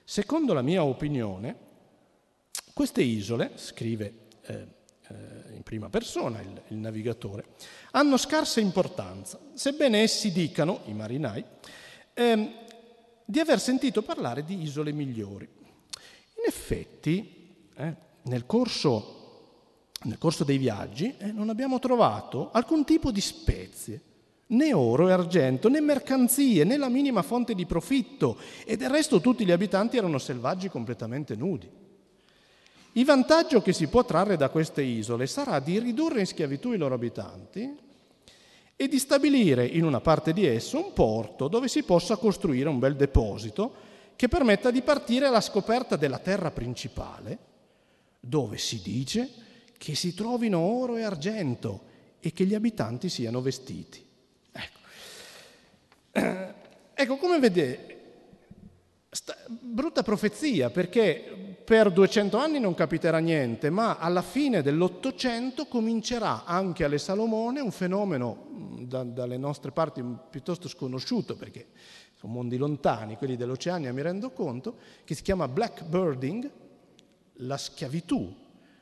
Secondo la mia opinione, queste isole, scrive eh, eh, in prima persona il, il, navigatore, hanno scarsa importanza, sebbene essi dicano, i marinai, eh, di aver sentito parlare di isole migliori. In effetti, eh, nel, corso, nel, corso, dei viaggi eh, non abbiamo trovato alcun tipo di spezie, né oro e argento, né mercanzie, né la minima fonte di profitto e del resto tutti gli abitanti erano selvaggi completamente nudi. Il vantaggio che si può trarre da queste isole sarà di ridurre in schiavitù i loro abitanti e di stabilire in una parte di esso un porto dove si possa costruire un bel deposito che permetta di partire alla scoperta della terra principale, dove si dice che si trovino oro e argento e che gli abitanti siano vestiti. Ecco, ecco come vedete, sta, brutta profezia perché per 200 anni non capiterà niente, ma alla fine dell'Ottocento comincerà anche alle Salomone un fenomeno da, dalle nostre parti piuttosto sconosciuto perché sono mondi lontani, quelli dell'Oceania mi rendo conto, che si chiama blackbirding, la schiavitù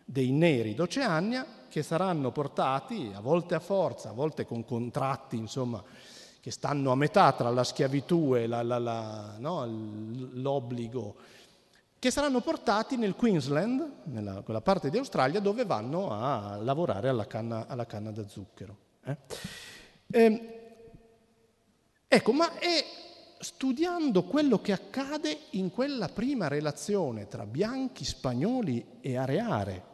dei neri d'Oceania che saranno portati a volte a forza, a volte con contratti insomma, che stanno a metà tra la schiavitù e la, la, la, no, l'obbligo, che saranno portati nel Queensland, nella, quella parte di Australia dove vanno a lavorare alla canna, alla canna da zucchero. Eh? Eh, ecco, ma è studiando quello che accade in quella prima relazione tra bianchi, spagnoli e areare,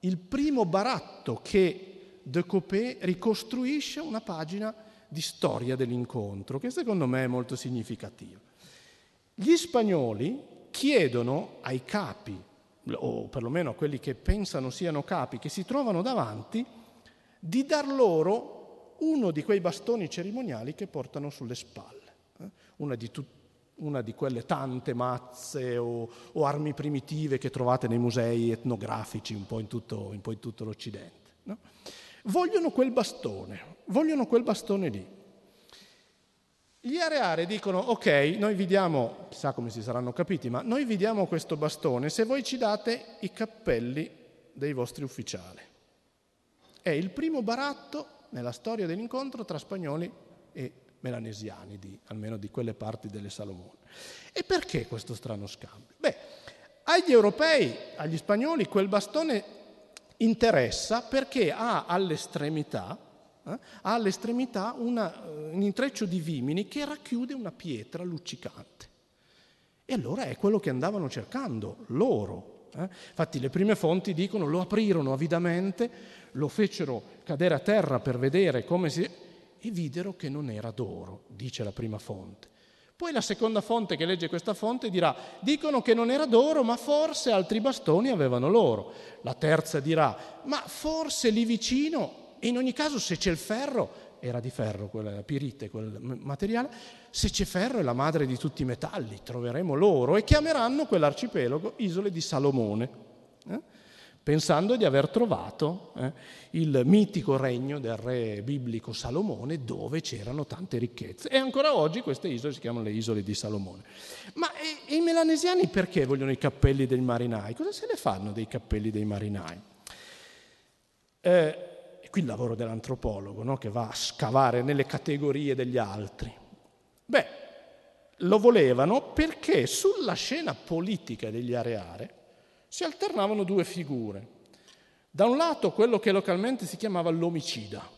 il primo baratto che De Copé ricostruisce una pagina di storia dell'incontro, che secondo me è molto significativa. Gli spagnoli chiedono ai capi, o perlomeno a quelli che pensano siano capi, che si trovano davanti, di dar loro uno di quei bastoni cerimoniali che portano sulle spalle una di, tu, una di quelle tante mazze o, o, armi primitive che trovate nei musei etnografici un po' in tutto, un po in tutto l'Occidente. No? Vogliono quel bastone, vogliono quel bastone lì. Gli areare dicono, ok, noi vi diamo, chissà come si saranno capiti, ma noi vi diamo questo bastone se voi ci date i cappelli dei vostri ufficiali. È il primo baratto nella storia dell'incontro tra spagnoli e melanesiani, di, almeno di quelle parti delle Salomone. E perché questo strano scambio? Beh, agli europei, agli spagnoli, quel bastone interessa perché ha all'estremità, eh, ha all'estremità una, eh, un intreccio di vimini che racchiude una pietra luccicante. E allora è quello che andavano cercando loro. Eh? Infatti le prime fonti dicono lo aprirono avidamente, lo fecero cadere a terra per vedere come si... e videro che non era d'oro, dice la prima fonte. Poi la seconda fonte che legge questa fonte dirà, dicono che non era d'oro, ma forse altri bastoni avevano l'oro. La terza dirà, ma forse lì vicino, e in ogni caso se c'è il ferro, era di ferro, quella pirite, quel materiale, se c'è ferro è la madre di tutti i metalli, troveremo l'oro e chiameranno quell'arcipelago isole di Salomone. Eh? Pensando di aver trovato eh, il mitico regno del re biblico Salomone dove c'erano tante ricchezze. E ancora oggi queste isole si chiamano le isole di Salomone. Ma e, e i melanesiani perché vogliono i cappelli dei marinai? Cosa se ne fanno dei cappelli dei marinai? Eh, qui il lavoro dell'antropologo no? che va a scavare nelle categorie degli altri. Beh, lo volevano perché sulla scena politica degli areare si alternavano due figure. Da un lato quello che localmente si chiamava l'omicida.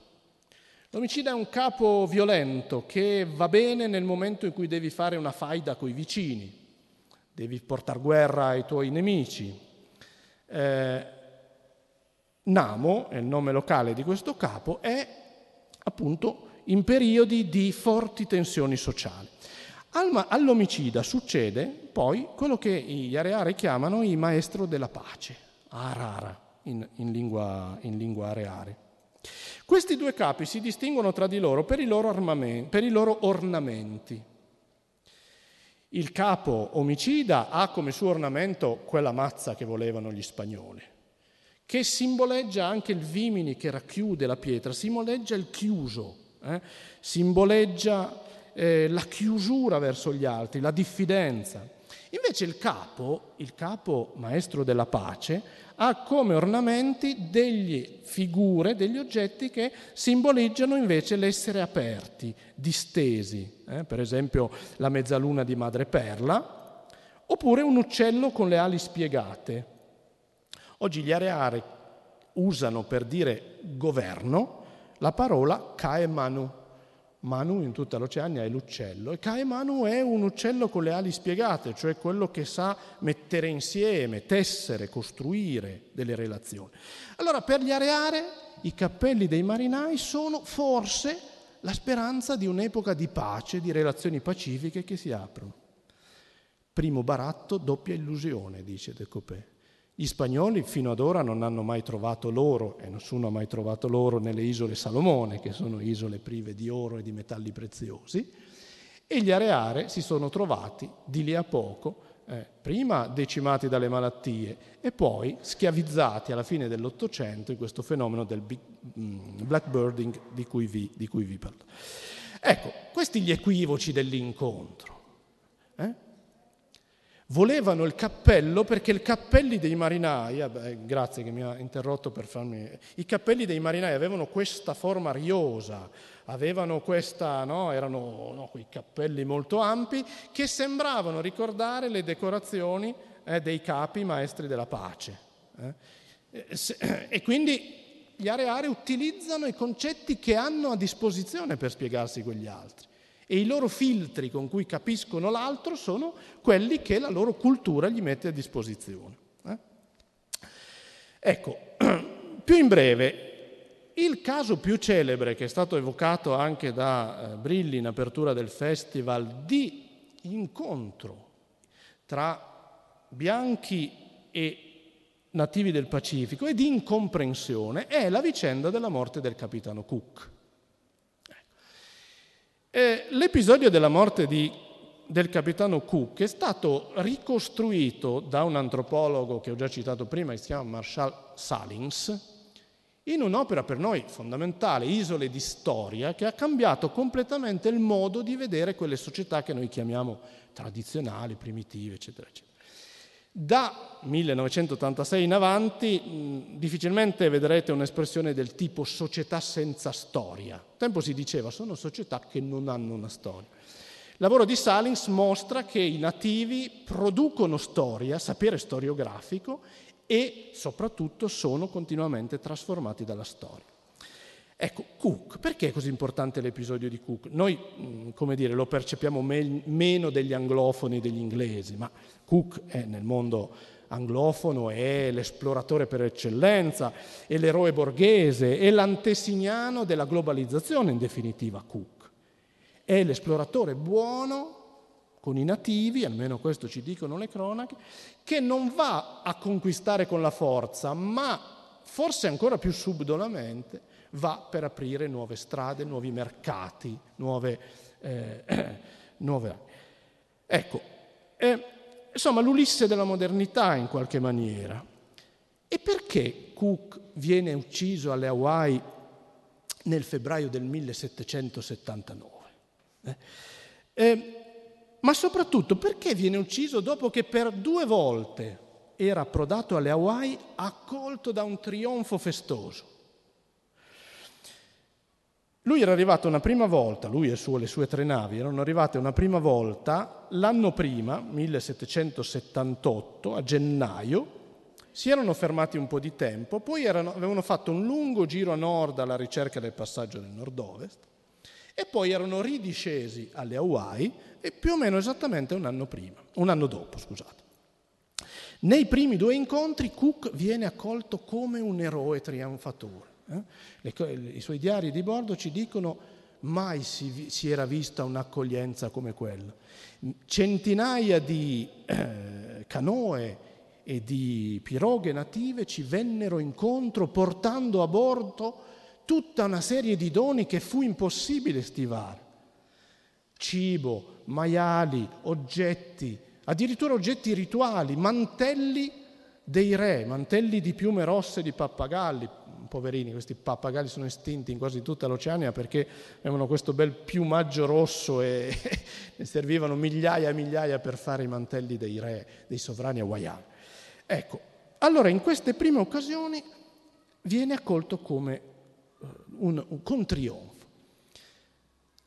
L'omicida è un capo violento che va bene nel momento in cui devi fare una faida coi vicini, devi portare guerra ai tuoi nemici. Eh, Namo, è il nome locale di questo capo, è appunto in periodi di forti tensioni sociali. All'omicida succede poi quello che gli areari chiamano i maestro della pace, arara in, in, lingua, in lingua areare. Questi due capi si distinguono tra di loro per i loro, per i loro ornamenti. Il capo omicida ha come suo ornamento quella mazza che volevano gli spagnoli, che simboleggia anche il vimini che racchiude la pietra, simboleggia il chiuso, eh? simboleggia eh, la chiusura verso gli altri, la diffidenza. Invece il capo, il capo maestro della pace, ha come ornamenti delle figure, degli oggetti che simboleggiano invece l'essere aperti, distesi. Eh? Per esempio la mezzaluna di madreperla, oppure un uccello con le ali spiegate. Oggi gli areari usano per dire governo la parola kaemanu, Manu in tutta l'Oceania è l'uccello e Caemanu è un uccello con le ali spiegate, cioè quello che sa mettere insieme, tessere, costruire delle relazioni. Allora per gli areare i cappelli dei marinai sono forse la speranza di un'epoca di pace, di relazioni pacifiche che si aprono. Primo baratto, doppia illusione, dice De Copé. Gli spagnoli fino ad ora non hanno mai trovato l'oro, e nessuno ha mai trovato l'oro nelle isole Salomone, che sono isole prive di oro e di metalli preziosi, e gli areare si sono trovati di lì a poco, eh, prima decimati dalle malattie e poi schiavizzati alla fine dell'Ottocento in questo fenomeno del big, mm, blackbirding di cui, vi, di cui vi parlo. Ecco, questi gli equivoci dell'incontro. Volevano il cappello perché i cappelli dei marinai, eh grazie che mi ha interrotto per farmi... I cappelli dei marinai avevano questa forma riosa, avevano questa, no, erano no, quei cappelli molto ampi che sembravano ricordare le decorazioni eh, dei capi maestri della pace. Eh. E quindi gli areari utilizzano i concetti che hanno a disposizione per spiegarsi quegli altri e i loro filtri con cui capiscono l'altro sono quelli che la loro cultura gli mette a disposizione. Eh? Ecco, più in breve, il caso più celebre che è stato evocato anche da eh, Brilli in apertura del festival di incontro tra bianchi e nativi del Pacifico e di incomprensione è la vicenda della morte del capitano Cook. Eh, l'episodio della morte di, del capitano Cook è stato ricostruito da un antropologo che ho già citato prima, che si chiama Marshall Salins, in un'opera per noi fondamentale, Isole di storia, che ha cambiato completamente il modo di vedere quelle società che noi chiamiamo tradizionali, primitive, eccetera, eccetera. Da 1986 in avanti difficilmente vedrete un'espressione del tipo società senza storia. Un tempo si diceva sono società che non hanno una storia. Il lavoro di Salins mostra che i nativi producono storia, sapere storiografico, e soprattutto sono continuamente trasformati dalla storia. Ecco, Cook, perché è così importante l'episodio di Cook? Noi, come dire, lo percepiamo me- meno degli anglofoni degli inglesi, ma Cook è nel mondo anglofono, è l'esploratore per eccellenza, è l'eroe borghese, è l'antesignano della globalizzazione in definitiva Cook. È l'esploratore buono con i nativi, almeno questo ci dicono le cronache, che non va a conquistare con la forza, ma forse ancora più subdolamente va per aprire nuove strade, nuovi mercati, nuove... Eh, nuove... Ecco, eh, insomma l'Ulisse della modernità in qualche maniera. E perché Cook viene ucciso alle Hawaii nel febbraio del 1779? Eh? Eh, ma soprattutto perché viene ucciso dopo che per due volte era approdato alle Hawaii accolto da un trionfo festoso? Lui era arrivato una prima volta, lui e le sue tre navi erano arrivate una prima volta l'anno prima, 1778, a gennaio, si erano fermati un po' di tempo, poi erano, avevano fatto un lungo giro a nord alla ricerca del passaggio del nord-ovest e poi erano ridiscesi alle Hawaii e più o meno esattamente un anno prima, un anno dopo, scusate. Nei primi due incontri Cook viene accolto come un eroe trionfatore. Eh? Le, I suoi diari di bordo ci dicono mai si, si era vista un'accoglienza come quella. Centinaia di eh, canoe e di piroghe native ci vennero incontro portando a bordo tutta una serie di doni che fu impossibile stivare. Cibo, maiali, oggetti, addirittura oggetti rituali, mantelli dei re, mantelli di piume rosse di pappagalli, poverini, questi pappagalli sono estinti in quasi tutta l'Oceania perché avevano questo bel piumaggio rosso e ne servivano migliaia e migliaia per fare i mantelli dei re, dei sovrani hawaiani. Ecco, allora in queste prime occasioni viene accolto come eh, un, un, con trionfo.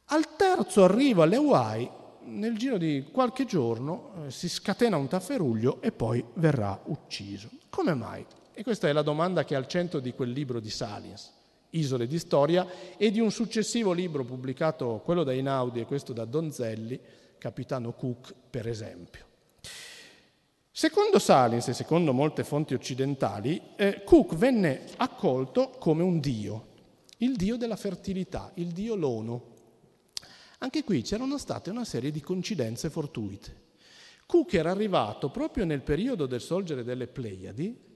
Al terzo arrivo alle Hawaii, nel giro di qualche giorno eh, si scatena un tafferuglio e poi verrà ucciso. Come mai? E questa è la domanda che è al centro di quel libro di Salins, Isole di storia, e di un successivo libro pubblicato, quello da Inaudi e questo da Donzelli, Capitano Cook, per esempio. Secondo Salins e secondo molte fonti occidentali, eh, Cook venne accolto come un dio, il dio della fertilità, il dio Lono. Anche qui c'erano state una serie di coincidenze fortuite. Cook era arrivato proprio nel periodo del sorgere delle Pleiadi,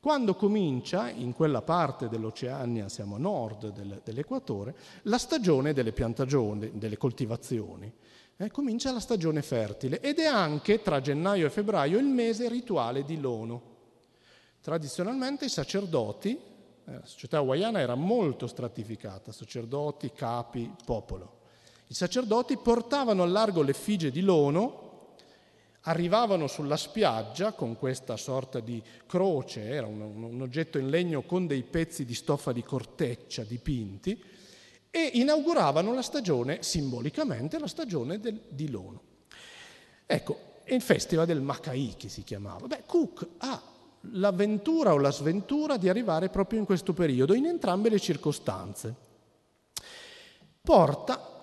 quando comincia, in quella parte dell'Oceania, siamo a nord del, dell'equatore, la stagione delle piantagioni, delle coltivazioni. Eh, comincia la stagione fertile ed è anche tra gennaio e febbraio il mese rituale di Lono. Tradizionalmente i sacerdoti, eh, la società hawaiana era molto stratificata, sacerdoti, capi, popolo. I sacerdoti portavano al largo l'effigie di Lono, arrivavano sulla spiaggia con questa sorta di croce, era un, un, oggetto in legno con dei pezzi di stoffa di corteccia dipinti, e inauguravano la stagione, simbolicamente, la stagione del, di Lono. Ecco, il festival del Macaiki si chiamava. Beh, Cook ha l'avventura o la sventura di arrivare proprio in questo periodo, in entrambe le circostanze. Porta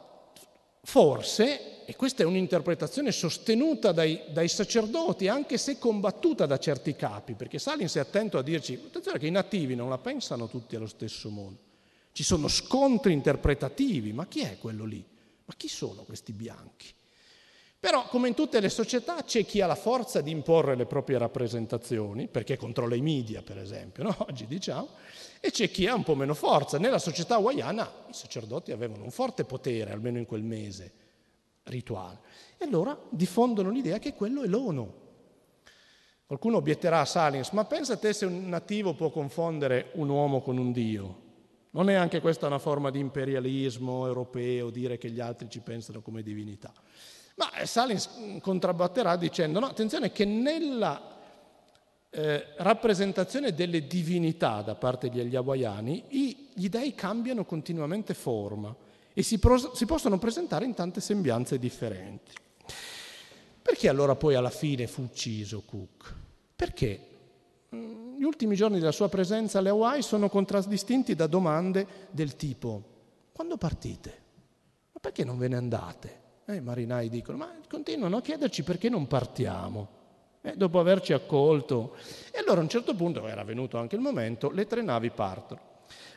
forse e questa è un'interpretazione sostenuta dai, dai, sacerdoti, anche se combattuta da certi capi, perché Salins è attento a dirci, attenzione che i nativi non la pensano tutti allo stesso modo. Ci sono scontri interpretativi, ma chi è quello lì? Ma chi sono questi bianchi? Però, come in tutte le società, c'è chi ha la forza di imporre le proprie rappresentazioni, perché controlla i media, per esempio, no? oggi diciamo, e c'è chi ha un po' meno forza. Nella società hawaiana i sacerdoti avevano un forte potere, almeno in quel mese rituale. E allora diffondono l'idea che quello è l'ono. Qualcuno obietterà a Salins, ma pensa te se un nativo può confondere un uomo con un dio. Non è anche questa una forma di imperialismo europeo, dire che gli altri ci pensano come divinità. Ma Salins contrabbatterà dicendo, no, attenzione che nella eh, rappresentazione delle divinità da parte degli hawaiani, gli dei cambiano continuamente forma e si, pros- si possono presentare in tante sembianze differenti. Perché allora poi alla fine fu ucciso Cook? Perché mm, gli ultimi giorni della sua presenza alle Hawaii sono contraddistinti da domande del tipo quando partite? Ma perché non ve ne andate? E i marinai dicono ma continuano a chiederci perché non partiamo. Eh, dopo averci accolto. E allora a un certo punto, era venuto anche il momento, le tre navi partono.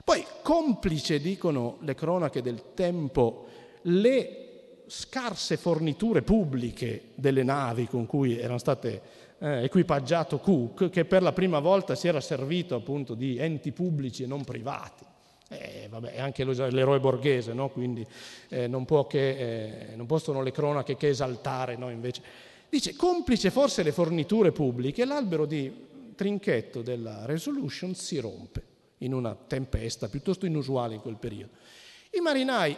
Poi, complice, dicono le cronache del tempo, le scarse forniture pubbliche delle navi con cui erano state eh, equipaggiato Cook, che per la prima volta si era servito appunto di enti pubblici e non privati. Eh, vabbè, è anche l'eroe borghese, no? quindi eh, non, che, eh, non, possono le cronache che esaltare, no? invece. Dice, complice forse le forniture pubbliche, l'albero di trinchetto della Resolution si rompe in una tempesta piuttosto inusuale in quel periodo. I marinai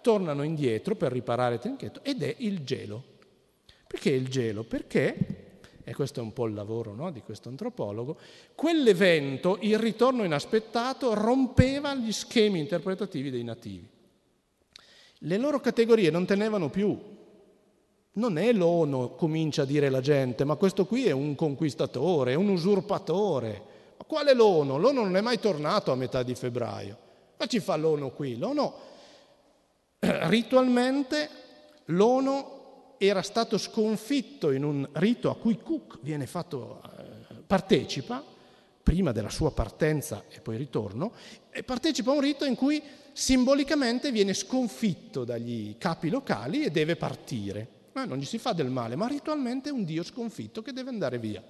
tornano indietro per riparare il trinchetto ed è il gelo. Perché il gelo? Perché e questo è un po' il lavoro no, di questo antropologo, quell'evento, il ritorno inaspettato, rompeva gli schemi interpretativi dei nativi. Le loro categorie non tenevano più. Non è l'ONU, comincia a dire la gente, ma questo qui è un conquistatore, è un usurpatore. Ma quale l'ONU? L'ONU non è mai tornato a metà di febbraio. Ma ci fa l'ONU qui? L'ONU, ritualmente, l'ONU era stato sconfitto in un rito a cui Cook viene fatto, eh, partecipa, prima della sua partenza e poi ritorno, e partecipa a un rito in cui simbolicamente viene sconfitto dagli capi locali e deve partire. Ma non gli si fa del male, ma ritualmente è un dio sconfitto che deve andare via.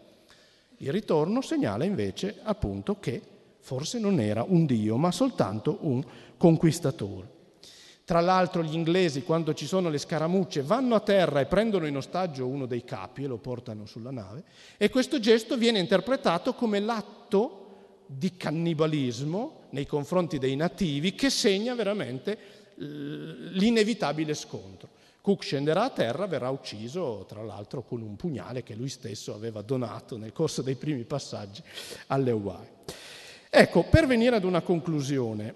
Il ritorno segnala invece appunto che forse non era un dio, ma soltanto un conquistatore. Tra l'altro gli inglesi, quando ci sono le scaramucce, vanno a terra e prendono in ostaggio uno dei capi e lo portano sulla nave e questo gesto viene interpretato come l'atto di cannibalismo nei confronti dei nativi che segna veramente l'inevitabile scontro. Cook scenderà a terra, verrà ucciso tra l'altro con un pugnale che lui stesso aveva donato nel corso dei primi passaggi alle Hawaii. Ecco, per venire ad una conclusione,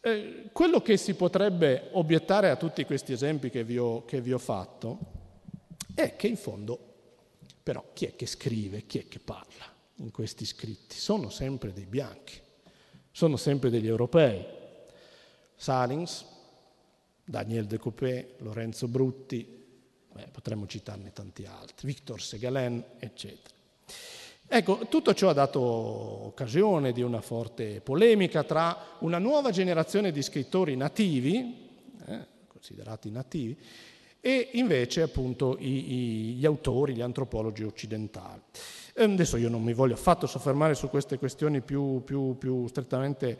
eh, quello che si potrebbe obiettare a tutti questi esempi che vi, ho, che vi ho fatto è che in fondo, però, chi è che scrive, chi è che parla in questi scritti? Sono sempre dei bianchi, sono sempre degli europei. Salins, Daniel Decopé, Lorenzo Brutti, beh, potremmo citarne tanti altri, Victor Segalen, eccetera. Ecco, tutto ciò ha dato occasione di una forte polemica tra una nuova generazione di scrittori nativi, eh, considerati nativi, e invece appunto i, i, gli autori, gli antropologi occidentali. E adesso io non mi voglio affatto soffermare su queste questioni più, più, più strettamente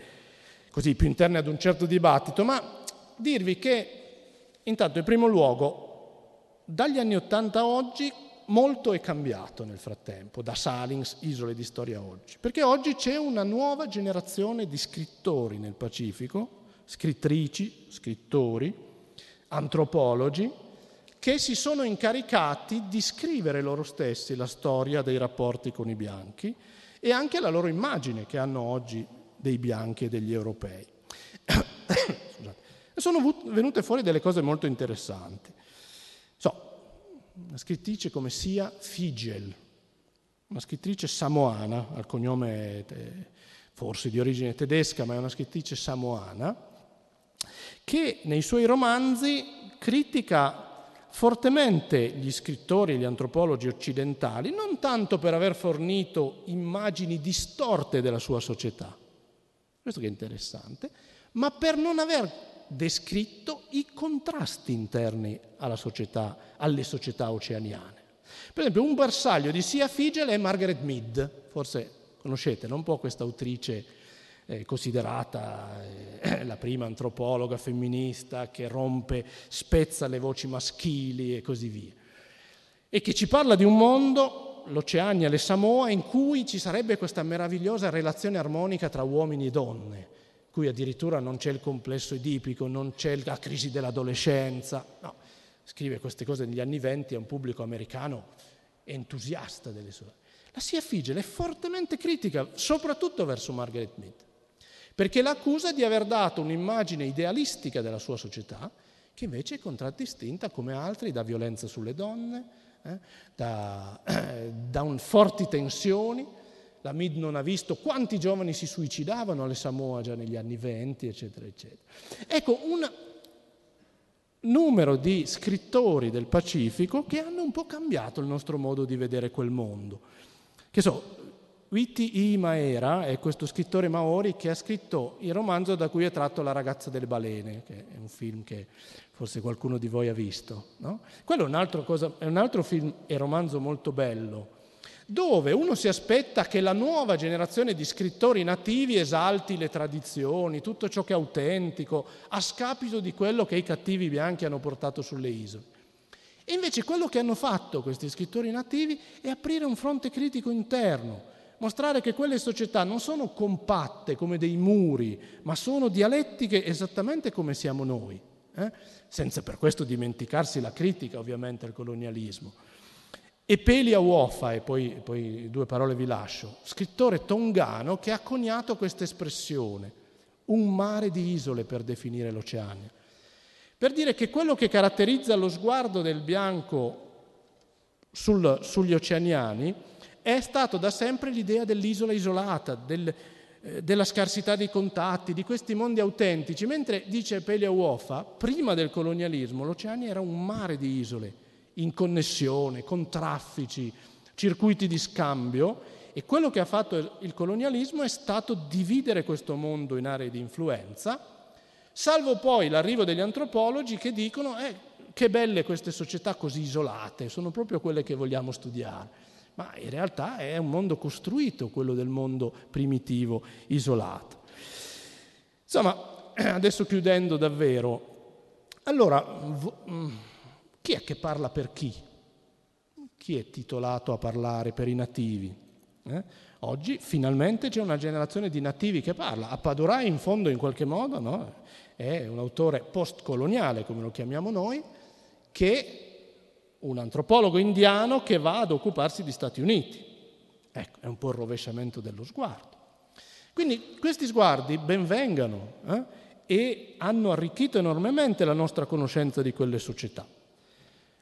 così, più interne ad un certo dibattito, ma dirvi che intanto in primo luogo dagli anni Ottanta a oggi molto è cambiato nel frattempo, da Salins, Isole di Storia oggi, perché oggi c'è una nuova generazione di scrittori nel Pacifico, scrittrici, scrittori, antropologi, che si sono incaricati di scrivere loro stessi la storia dei rapporti con i bianchi e anche la loro immagine che hanno oggi dei bianchi e degli europei. e sono venute fuori delle cose molto interessanti. So, una scrittrice come sia Figel, una scrittrice samoana, al cognome forse di origine tedesca, ma è una scrittrice samoana, che nei suoi romanzi critica fortemente gli scrittori e gli antropologi occidentali, non tanto per aver fornito immagini distorte della sua società, questo che è interessante, ma per non aver descritto i contrasti interni società, alle società oceaniane. Per esempio, un bersaglio di Sia Figel è Margaret Mead, forse conoscete no? un po' questa autrice eh, considerata eh, la prima antropologa femminista che rompe, spezza le voci maschili e così via. E che ci parla di un mondo, l'Oceania, le Samoa, in cui ci sarebbe questa meravigliosa relazione armonica tra uomini e donne cui addirittura non c'è il complesso edipico, non c'è la crisi dell'adolescenza. No, scrive queste cose negli anni venti a un pubblico americano entusiasta delle sue. La Sia Figel è fortemente critica, soprattutto verso Margaret Mead, perché l'accusa di aver dato un'immagine idealistica della sua società, che invece è contraddistinta, come altri, da violenza sulle donne, eh, da, eh, da forti tensioni, la MID non ha visto quanti giovani si suicidavano alle Samoa già negli anni 20, eccetera, eccetera. Ecco, un numero di scrittori del Pacifico che hanno un po' cambiato il nostro modo di vedere quel mondo. Che so, Witi Imaera è questo scrittore maori che ha scritto il romanzo da cui è tratto La ragazza delle balene, che è un film che forse qualcuno di voi ha visto. No? Quello è un, cosa, è un altro film e romanzo molto bello, dove uno si aspetta che la nuova generazione di scrittori nativi esalti le tradizioni, tutto ciò che è autentico, a scapito di quello che i cattivi bianchi hanno portato sulle isole. E invece quello che hanno fatto questi scrittori nativi è aprire un fronte critico interno, mostrare che quelle società non sono compatte come dei muri, ma sono dialettiche esattamente come siamo noi, eh? senza per questo dimenticarsi la critica ovviamente al colonialismo. E Pelia Uofa, e poi, poi due parole vi lascio, scrittore tongano che ha coniato questa espressione, un mare di isole per definire l'Oceania, per dire che quello che caratterizza lo sguardo del bianco sul, sugli oceaniani è stato da sempre l'idea dell'isola isolata, del, eh, della scarsità dei contatti, di questi mondi autentici, mentre dice Pelia Uofa, prima del colonialismo l'Oceania era un mare di isole in connessione, con traffici, circuiti di scambio e quello che ha fatto il colonialismo è stato dividere questo mondo in aree di influenza, salvo poi l'arrivo degli antropologi che dicono eh, che belle queste società così isolate, sono proprio quelle che vogliamo studiare. Ma in realtà è un mondo costruito, quello del mondo primitivo, isolato. Insomma, adesso chiudendo davvero, allora mm, chi è che parla per chi? Chi è titolato a parlare per i nativi? Eh? Oggi finalmente c'è una generazione di nativi che parla. Appadurai in fondo in qualche modo no? è un autore postcoloniale, come lo chiamiamo noi, che un antropologo indiano che va ad occuparsi di Stati Uniti. Ecco, è un po' il rovesciamento dello sguardo. Quindi questi sguardi benvengano eh? e hanno arricchito enormemente la nostra conoscenza di quelle società.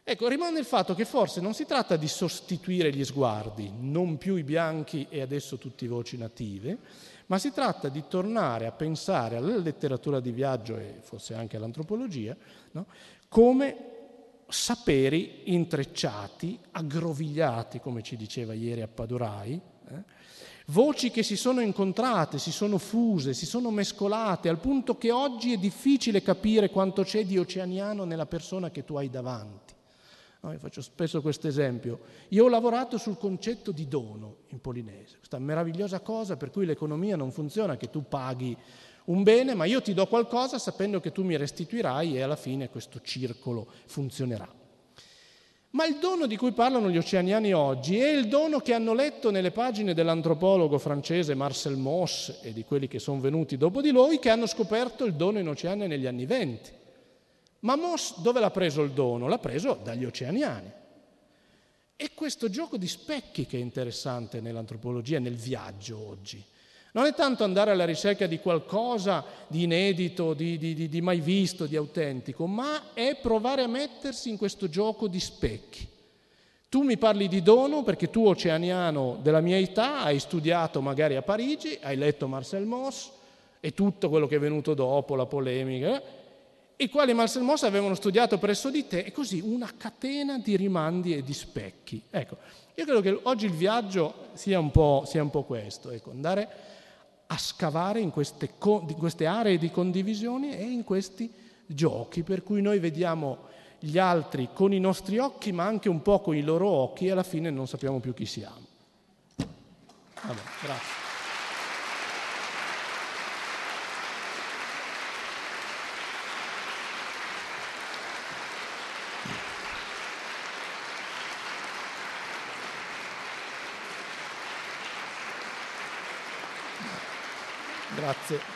Ecco, rimane il fatto che forse non si tratta di sostituire gli sguardi, non più i bianchi e adesso tutte voci native, ma si tratta di tornare a pensare alla letteratura di viaggio e forse anche all'antropologia no? come saperi intrecciati, aggrovigliati, come ci diceva ieri Appadurai, eh? voci che si sono incontrate, si sono fuse, si sono mescolate, al punto che oggi è difficile capire quanto c'è di oceaniano nella persona che tu hai davanti. No, io faccio spesso questo esempio. Io ho lavorato sul concetto di dono in polinese, questa meravigliosa cosa per cui l'economia non funziona che tu paghi un bene, ma io ti do qualcosa sapendo che tu mi restituirai e alla fine questo circolo funzionerà. Ma il dono di cui parlano gli oceaniani oggi è il dono che hanno letto nelle pagine dell'antropologo francese Marcel Mauss e di quelli che sono venuti dopo di lui, che hanno scoperto il dono in Oceania negli anni venti. Ma Moss dove l'ha preso il dono? L'ha preso dagli oceaniani. E questo gioco di specchi che è interessante nell'antropologia, nel viaggio oggi. Non è tanto andare alla ricerca di qualcosa di inedito, di, di, di, mai visto, di autentico, ma è provare a mettersi in questo gioco di specchi. Tu mi parli di dono perché tu, oceaniano della mia età, hai studiato magari a Parigi, hai letto Marcel Mauss e tutto quello che è venuto dopo, la polemica, i quali Marcel Mauss avevano studiato presso di te e così una catena di rimandi e di specchi. Ecco, io credo che oggi il viaggio sia un po', sia un po questo, ecco, andare a scavare in queste, in queste aree di condivisione e in questi giochi per cui noi vediamo gli altri con i nostri occhi ma anche un po' con i loro occhi e alla fine non sappiamo più chi siamo. Vabbè, grazie. Grazie.